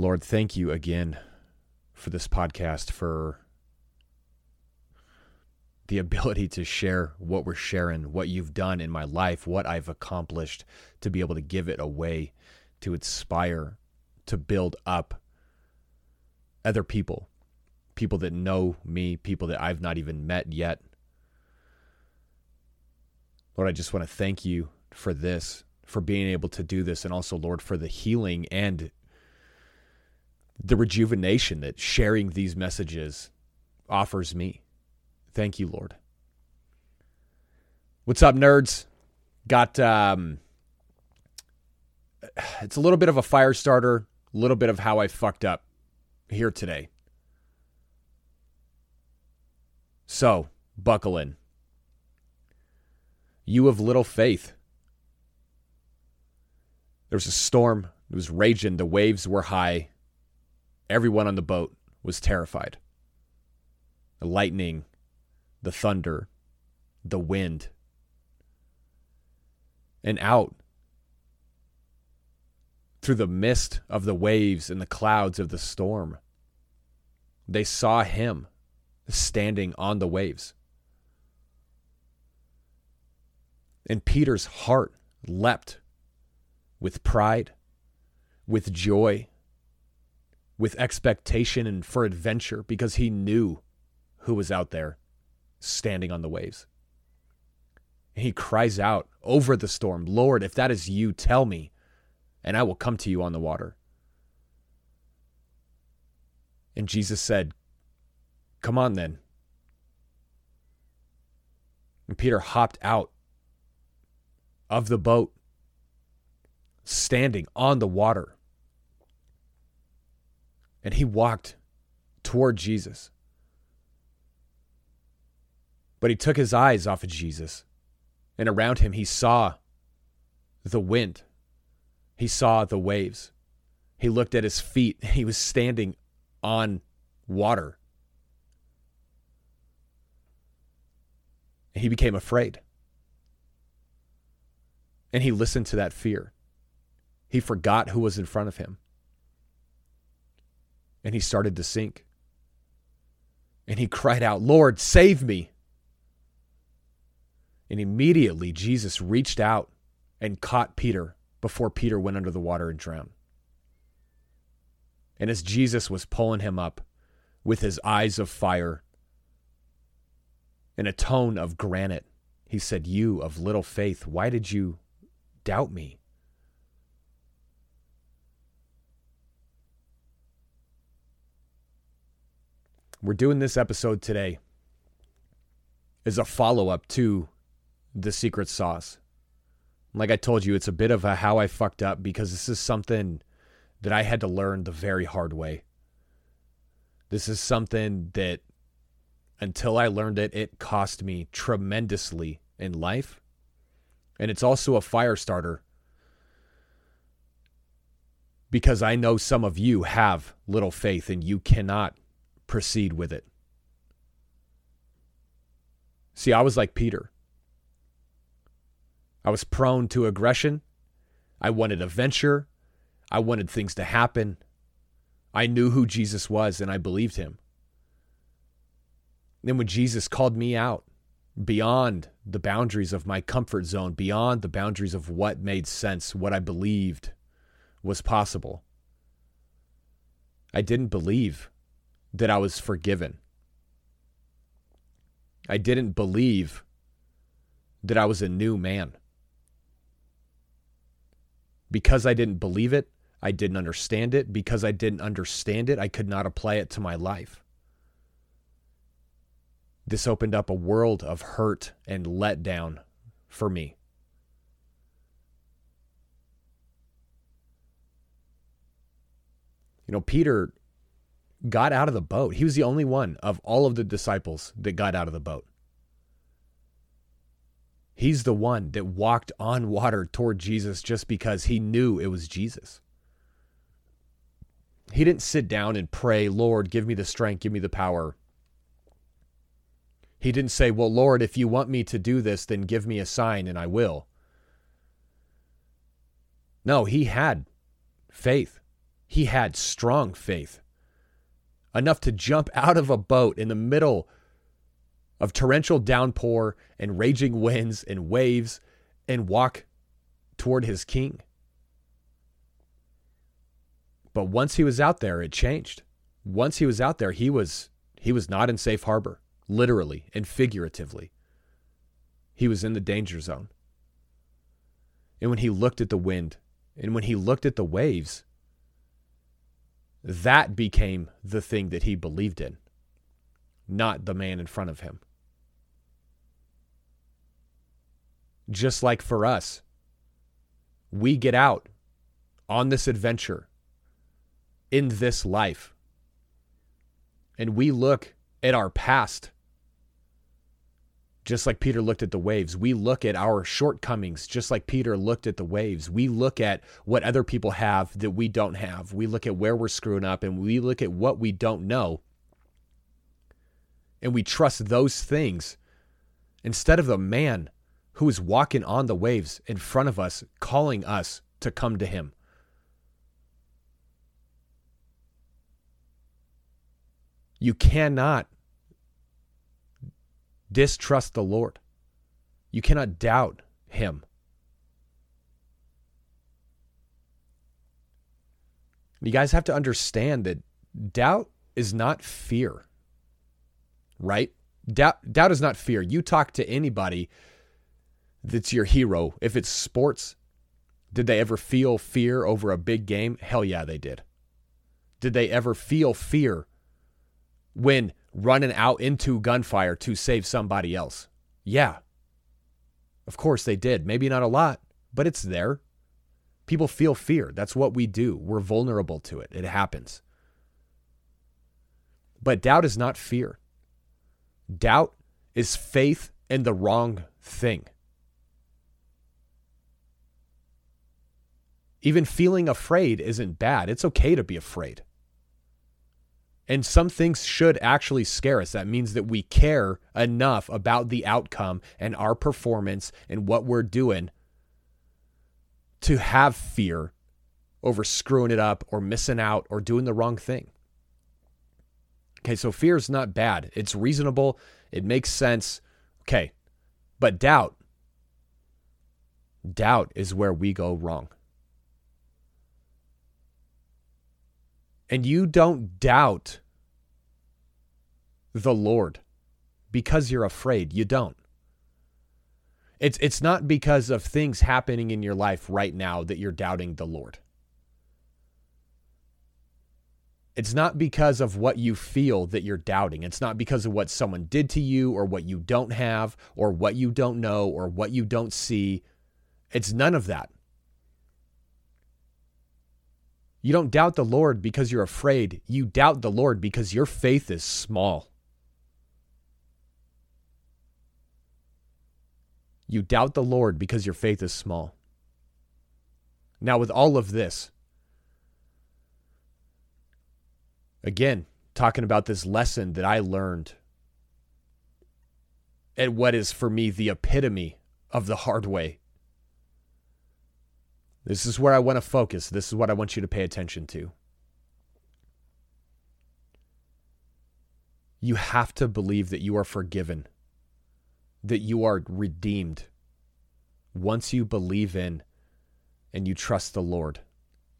Lord, thank you again for this podcast, for the ability to share what we're sharing, what you've done in my life, what I've accomplished, to be able to give it away, to inspire, to build up other people, people that know me, people that I've not even met yet. Lord, I just want to thank you for this, for being able to do this, and also, Lord, for the healing and the rejuvenation that sharing these messages offers me. Thank you, Lord. What's up, nerds? Got um it's a little bit of a fire starter, a little bit of how I fucked up here today. So, buckle in. You of little faith. There was a storm. It was raging. The waves were high. Everyone on the boat was terrified. The lightning, the thunder, the wind. And out through the mist of the waves and the clouds of the storm, they saw him standing on the waves. And Peter's heart leapt with pride, with joy, with expectation and for adventure because he knew who was out there standing on the waves. He cries out over the storm, Lord, if that is you, tell me, and I will come to you on the water. And Jesus said, Come on then. And Peter hopped out of the boat, standing on the water and he walked toward Jesus. But he took his eyes off of Jesus, and around him he saw the wind. He saw the waves. He looked at his feet. He was standing on water. He became afraid. And he listened to that fear. He forgot who was in front of him and he started to sink. And he cried out, Lord, save me. And immediately Jesus reached out and caught Peter before Peter went under the water and drowned. And as Jesus was pulling him up with his eyes of fire in a tone of granite, he said, You of little faith, why did you doubt me? We're doing this episode today as a follow up to the secret sauce. Like I told you, it's a bit of a how I fucked up because this is something that I had to learn the very hard way. This is something that until I learned it, it cost me tremendously in life. And it's also a fire starter because I know some of you have little faith and you cannot proceed with it. See, I was like Peter. I was prone to aggression. I wanted adventure. I wanted things to happen. I knew who Jesus was and I believed him. Then when Jesus called me out beyond the boundaries of my comfort zone, beyond the boundaries of what made sense, what I believed was possible, I didn't believe that I was forgiven. I didn't believe that I was a new man. Because I didn't believe it, I didn't understand it. Because I didn't understand it, I could not apply it to my life. This opened up a world of hurt and letdown for me. You know, Peter got out of the boat. He was the only one of all of the disciples that got out of the boat. He's the one that walked on water toward Jesus just because he knew it was Jesus. He didn't sit down and pray, Lord, give me the strength, give me the power. He didn't say, Well, Lord, if you want me to do this, then give me a sign and I will. No, he had faith. he had strong faith enough to jump out of a boat in the middle of torrential downpour and raging winds and waves and walk toward his king. But once he was out there, it changed. Once he was out there, he was he was not in safe harbor, literally and figuratively. He was in the danger zone. And when he looked at the wind and when he looked at the waves, that became the thing that he believed in, not the man in front of him. Just like for us, we get out on this adventure in this life and we look at our past just like Peter looked at the waves. We look at our shortcomings, just like Peter looked at the waves. We look at what other people have that we don't have. We look at where we're screwing up and we look at what we don't know. And we trust those things instead of the man who is walking on the waves in front of us, calling us to come to him. You cannot distrust the Lord. You cannot doubt him. You guys have to understand that doubt is not fear, right? Doubt, doubt is not fear. You talk to anybody that's your hero. If it's sports, did they ever feel fear over a big game? Hell yeah, they did. Did they ever feel fear when running out into gunfire to save somebody else. Yeah. Of course they did. Maybe not a lot, but it's there. People feel fear. That's what we do. We're vulnerable to it. It happens. But doubt is not fear. Doubt is faith in the wrong thing. Even feeling afraid isn't bad. It's okay to be afraid. And some things should actually scare us. That means that we care enough about the outcome and our performance and what we're doing to have fear over screwing it up or missing out or doing the wrong thing. Okay, so fear is not bad. It's reasonable. It makes sense. Okay, but doubt, doubt is where we go wrong. And you don't doubt the Lord because you're afraid. You don't. It's it's not because of things happening in your life right now that you're doubting the Lord. It's not because of what you feel that you're doubting. It's not because of what someone did to you or what you don't have or what you don't know or what you don't see. It's none of that. You don't doubt the Lord because you're afraid. You doubt the Lord because your faith is small. You doubt the Lord because your faith is small. Now, with all of this, again, talking about this lesson that I learned at what is for me the epitome of the hard way this is where I want to focus. This is what I want you to pay attention to. You have to believe that you are forgiven, that you are redeemed. Once you believe in and you trust the Lord,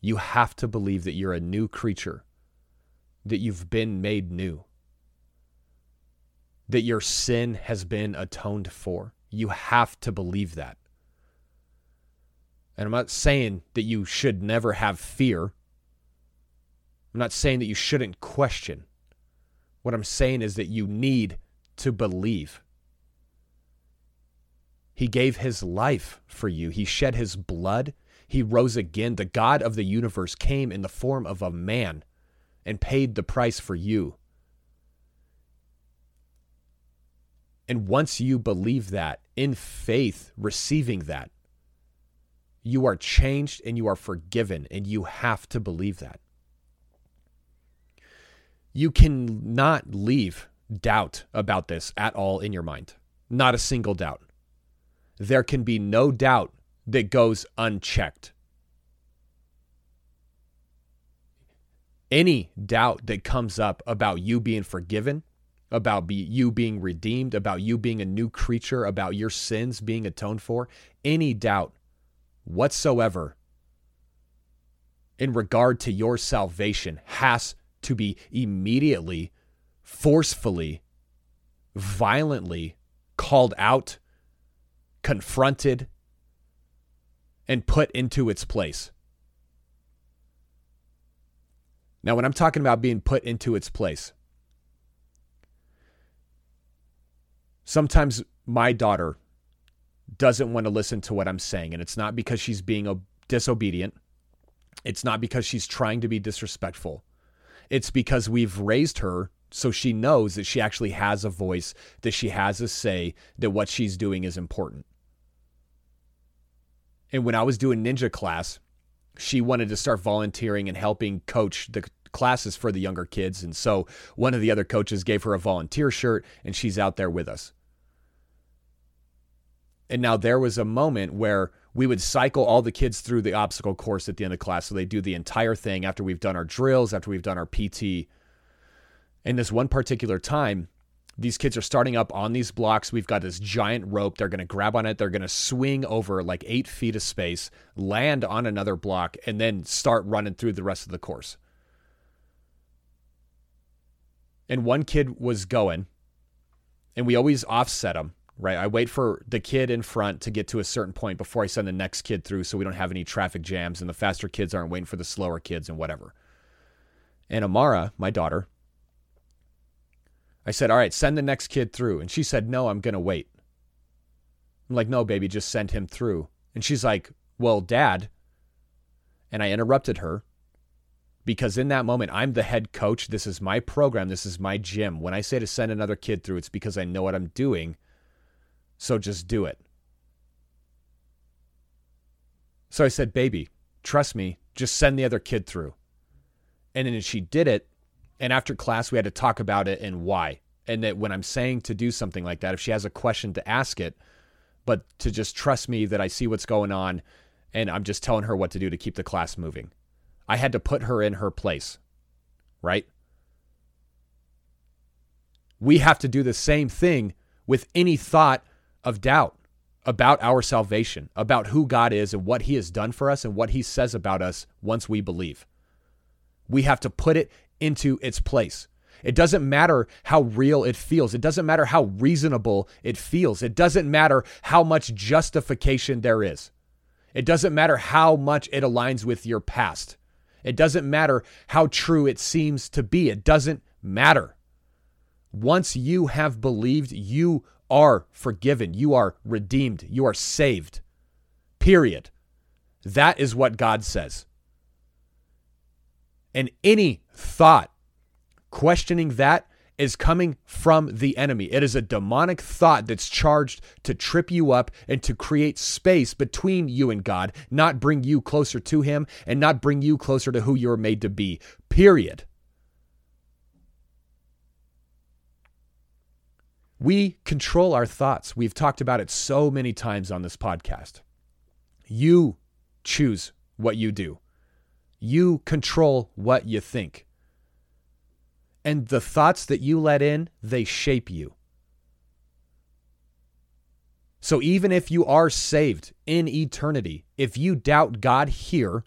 you have to believe that you're a new creature, that you've been made new, that your sin has been atoned for. You have to believe that. And I'm not saying that you should never have fear. I'm not saying that you shouldn't question. What I'm saying is that you need to believe. He gave his life for you, he shed his blood, he rose again. The God of the universe came in the form of a man and paid the price for you. And once you believe that in faith, receiving that, you are changed and you are forgiven, and you have to believe that. You cannot leave doubt about this at all in your mind. Not a single doubt. There can be no doubt that goes unchecked. Any doubt that comes up about you being forgiven, about be, you being redeemed, about you being a new creature, about your sins being atoned for, any doubt whatsoever in regard to your salvation has to be immediately, forcefully, violently called out, confronted, and put into its place. Now, when I'm talking about being put into its place, sometimes my daughter doesn't want to listen to what I'm saying, and it's not because she's being disobedient. It's not because she's trying to be disrespectful. It's because we've raised her so she knows that she actually has a voice, that she has a say, that what she's doing is important. And when I was doing ninja class, she wanted to start volunteering and helping coach the classes for the younger kids. And so one of the other coaches gave her a volunteer shirt, and she's out there with us. And now there was a moment where we would cycle all the kids through the obstacle course at the end of class. So they do the entire thing after we've done our drills, after we've done our PT. And this one particular time, these kids are starting up on these blocks. We've got this giant rope. They're going to grab on it. They're going to swing over like eight feet of space, land on another block, and then start running through the rest of the course. And one kid was going, and we always offset them, right? I wait for the kid in front to get to a certain point before I send the next kid through so we don't have any traffic jams and the faster kids aren't waiting for the slower kids and whatever. And Amara, my daughter, I said, All right, send the next kid through. And she said, No, I'm going to wait. I'm like, No, baby, just send him through. And she's like, Well, dad. And I interrupted her because in that moment, I'm the head coach. This is my program. This is my gym. When I say to send another kid through, it's because I know what I'm doing. So just do it. So I said, Baby, trust me, just send the other kid through. And then she did it. And after class, we had to talk about it and why. And that when I'm saying to do something like that, if she has a question, to ask it, but to just trust me that I see what's going on and I'm just telling her what to do to keep the class moving. I had to put her in her place, right? We have to do the same thing with any thought of doubt about our salvation, about who God is and what He has done for us and what He says about us once we believe. We have to put it into its place. It doesn't matter how real it feels. It doesn't matter how reasonable it feels. It doesn't matter how much justification there is. It doesn't matter how much it aligns with your past. It doesn't matter how true it seems to be. It doesn't matter. Once you have believed, you are forgiven. You are redeemed. You are saved. Period. That is what God says. And any thought questioning that is coming from the enemy. It is a demonic thought that's charged to trip you up and to create space between you and God, not bring you closer to Him and not bring you closer to who you're made to be. Period. We control our thoughts. We've talked about it so many times on this podcast. You choose what you do. You control what you think. And the thoughts that you let in, they shape you. So even if you are saved in eternity, if you doubt God here,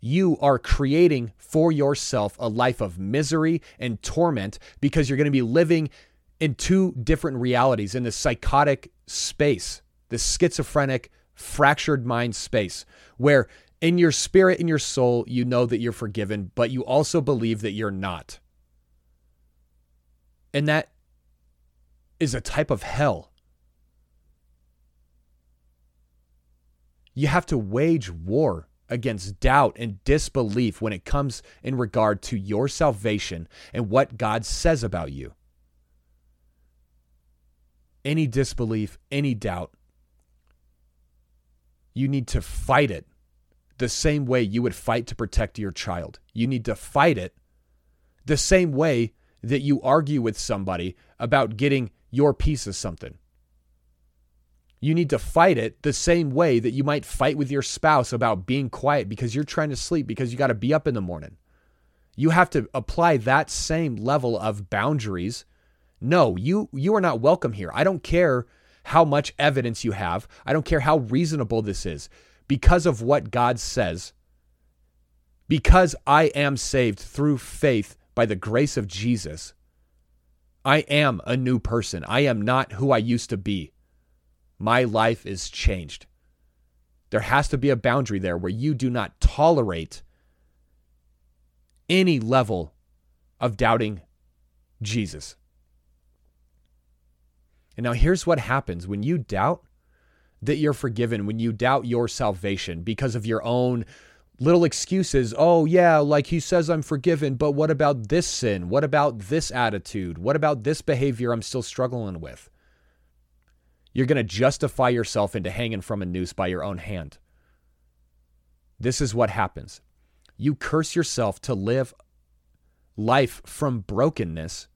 you are creating for yourself a life of misery and torment because you're going to be living in two different realities in this psychotic space, this schizophrenic, fractured mind space, where in your spirit, in your soul, you know that you're forgiven, but you also believe that you're not. And that is a type of hell. You have to wage war against doubt and disbelief when it comes in regard to your salvation and what God says about you. Any disbelief, any doubt, you need to fight it the same way you would fight to protect your child. You need to fight it the same way that you argue with somebody about getting your piece of something. You need to fight it the same way that you might fight with your spouse about being quiet because you're trying to sleep because you got to be up in the morning. You have to apply that same level of boundaries. No, you you are not welcome here. I don't care how much evidence you have. I don't care how reasonable this is. Because of what God says, because I am saved through faith by the grace of Jesus, I am a new person. I am not who I used to be. My life is changed. There has to be a boundary there where you do not tolerate any level of doubting Jesus. And now here's what happens when you doubt that you're forgiven, when you doubt your salvation because of your own little excuses. Oh, yeah, like he says I'm forgiven, but what about this sin? What about this attitude? What about this behavior I'm still struggling with? You're going to justify yourself into hanging from a noose by your own hand. This is what happens. You curse yourself to live life from brokenness,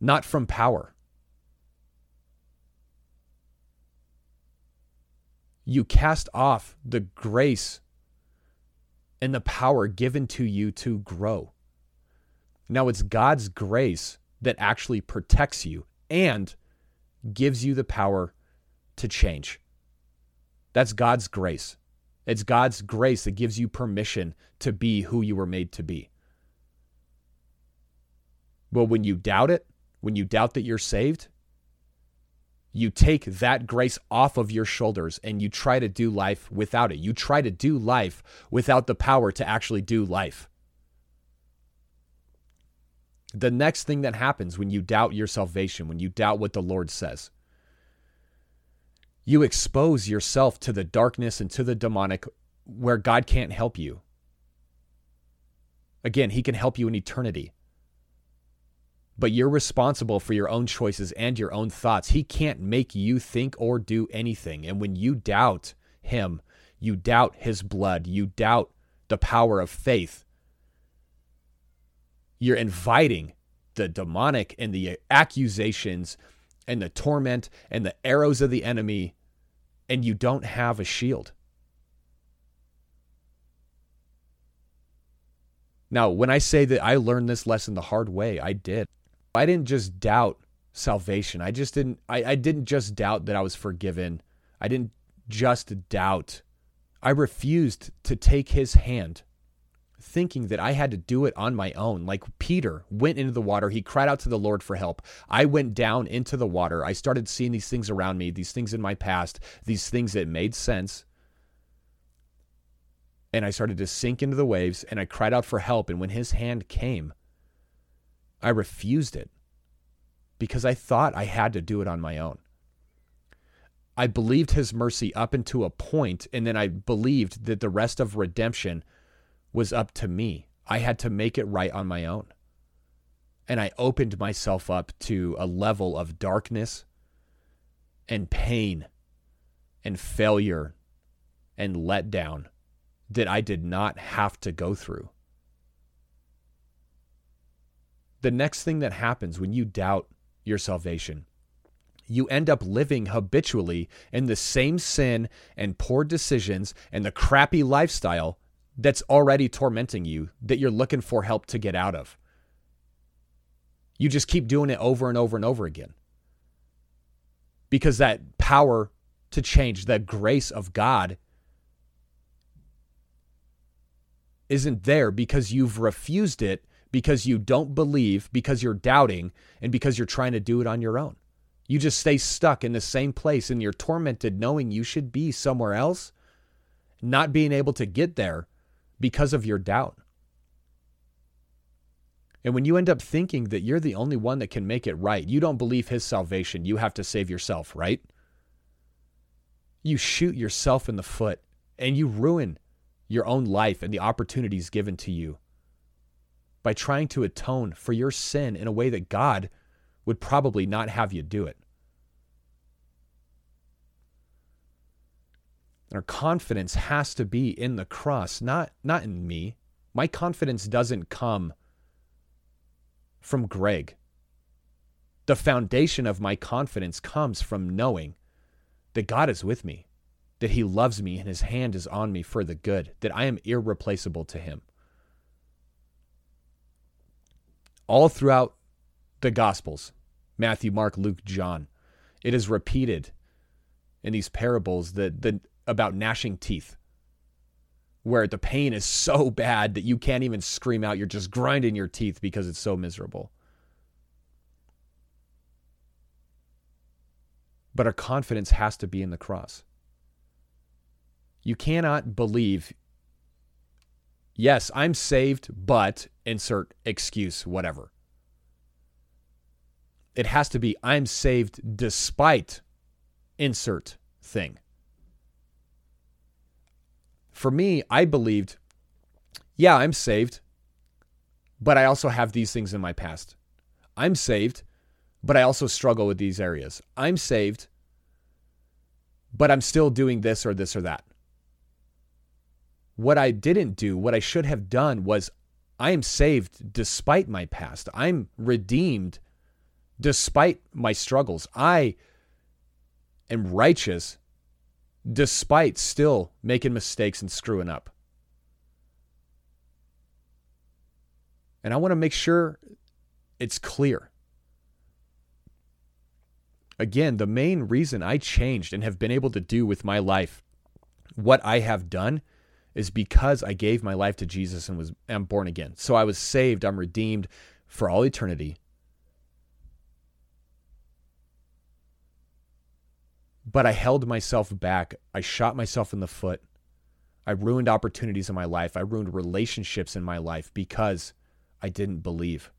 not from power. You cast off the grace and the power given to you to grow. Now, it's God's grace that actually protects you and gives you the power to change. That's God's grace. It's God's grace that gives you permission to be who you were made to be. But when you doubt it, when you doubt that you're saved, you take that grace off of your shoulders and you try to do life without it. You try to do life without the power to actually do life. The next thing that happens when you doubt your salvation, when you doubt what the Lord says, you expose yourself to the darkness and to the demonic where God can't help you. Again, He can help you in eternity. But you're responsible for your own choices and your own thoughts. He can't make you think or do anything. And when you doubt Him, you doubt His blood, you doubt the power of faith, you're inviting the demonic and the accusations and the torment and the arrows of the enemy, and you don't have a shield. Now, when I say that I learned this lesson the hard way, I did. I didn't just doubt salvation. I just didn't I, I didn't just doubt that I was forgiven. I didn't just doubt. I refused to take his hand thinking that I had to do it on my own. Like Peter went into the water, he cried out to the Lord for help. I went down into the water. I started seeing these things around me, these things in my past, these things that made sense. And I started to sink into the waves and I cried out for help. And when his hand came, I refused it because I thought I had to do it on my own. I believed his mercy up into a point, and then I believed that the rest of redemption was up to me. I had to make it right on my own. And I opened myself up to a level of darkness and pain and failure and letdown that I did not have to go through. The next thing that happens when you doubt your salvation, you end up living habitually in the same sin and poor decisions and the crappy lifestyle that's already tormenting you that you're looking for help to get out of. You just keep doing it over and over and over again. Because that power to change, that grace of God, isn't there because you've refused it, because you don't believe, because you're doubting, and because you're trying to do it on your own. You just stay stuck in the same place and you're tormented knowing you should be somewhere else, not being able to get there because of your doubt. And when you end up thinking that you're the only one that can make it right, you don't believe his salvation, you have to save yourself, right? You shoot yourself in the foot and you ruin your own life and the opportunities given to you by trying to atone for your sin in a way that God would probably not have you do it. Our confidence has to be in the cross, not, not in me. My confidence doesn't come from Greg. The foundation of my confidence comes from knowing that God is with me, that He loves me and His hand is on me for the good, that I am irreplaceable to Him. All throughout the Gospels Matthew, Mark, Luke, John. It is repeated in these parables that the, about gnashing teeth, where the pain is so bad that you can't even scream out. You're just grinding your teeth because it's so miserable. But our confidence has to be in the cross. You cannot believe, yes, I'm saved, but insert excuse, whatever. It has to be, I'm saved despite insert thing. For me, I believed, yeah, I'm saved, but I also have these things in my past. I'm saved, but I also struggle with these areas. I'm saved, but I'm still doing this or this or that. What I didn't do, what I should have done was I am saved despite my past. I'm redeemed despite my struggles. I am righteous despite still making mistakes and screwing up. And I want to make sure it's clear. Again, the main reason I changed and have been able to do with my life what I have done is because I gave my life to Jesus and was am born again. So I was saved, I'm redeemed for all eternity. But I held myself back. I shot myself in the foot. I ruined opportunities in my life. I ruined relationships in my life because I didn't believe.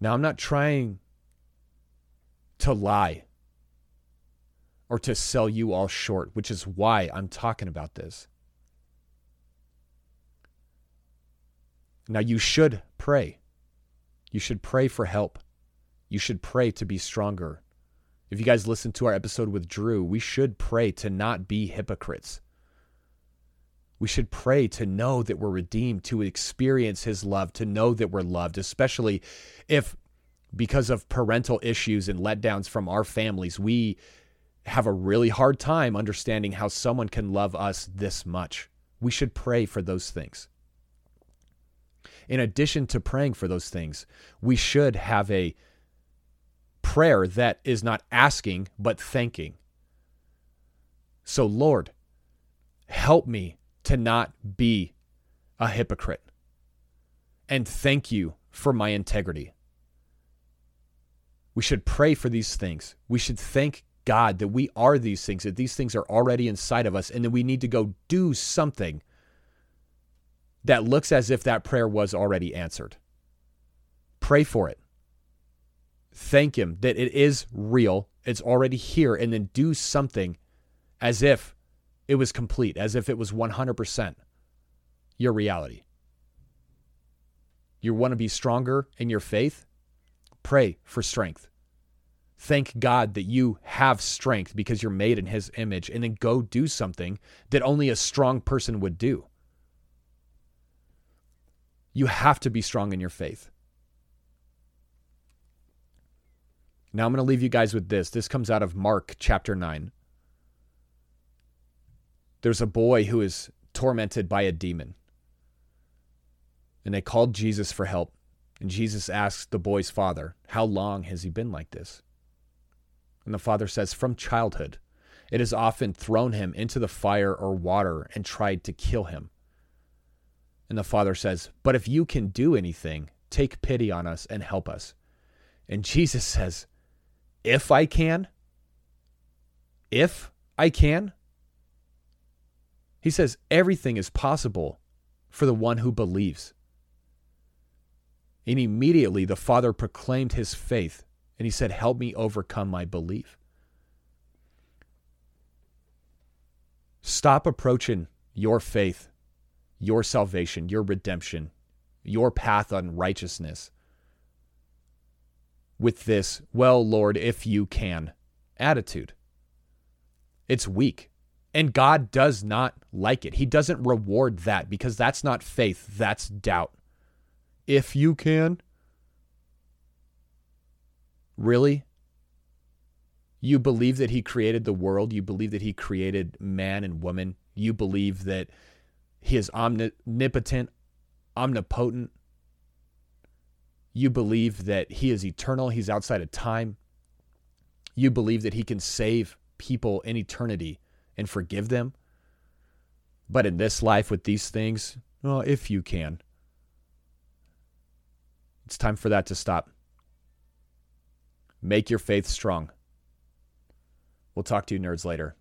Now, I'm not trying to lie or to sell you all short, which is why I'm talking about this. Now, you should pray. You should pray for help. You should pray to be stronger. If you guys listened to our episode with Drew, we should pray to not be hypocrites. We should pray to know that we're redeemed, to experience his love, to know that we're loved, especially if because of parental issues and letdowns from our families, we have a really hard time understanding how someone can love us this much. We should pray for those things in addition to praying for those things, we should have a prayer that is not asking, but thanking. So, Lord, help me to not be a hypocrite. And thank you for my integrity. We should pray for these things. We should thank God that we are these things, that these things are already inside of us, and that we need to go do something that looks as if that prayer was already answered. Pray for it. Thank Him that it is real, it's already here, and then do something as if it was complete, as if it was 100% your reality. You want to be stronger in your faith? Pray for strength. Thank God that you have strength because you're made in His image, and then go do something that only a strong person would do. You have to be strong in your faith. Now I'm going to leave you guys with this. This comes out of Mark chapter 9. There's a boy who is tormented by a demon. And they called Jesus for help. And Jesus asks the boy's father, How long has he been like this? And the father says, From childhood. It has often thrown him into the fire or water and tried to kill him. And the father says, But if you can do anything, take pity on us and help us. And Jesus says, If I can, if I can, he says, everything is possible for the one who believes. And immediately the father proclaimed his faith and he said, Help me overcome my belief. Stop approaching your faith your salvation, your redemption, your path on righteousness with this, well, Lord, if you can attitude. It's weak. And God does not like it. He doesn't reward that because that's not faith, that's doubt. If you can. Really? You believe that He created the world. You believe that He created man and woman. You believe that He is omnipotent, omnipotent. You believe that He is eternal, He's outside of time. You believe that He can save people in eternity and forgive them. But in this life with these things, well, if you can, it's time for that to stop. Make your faith strong. We'll talk to you nerds later.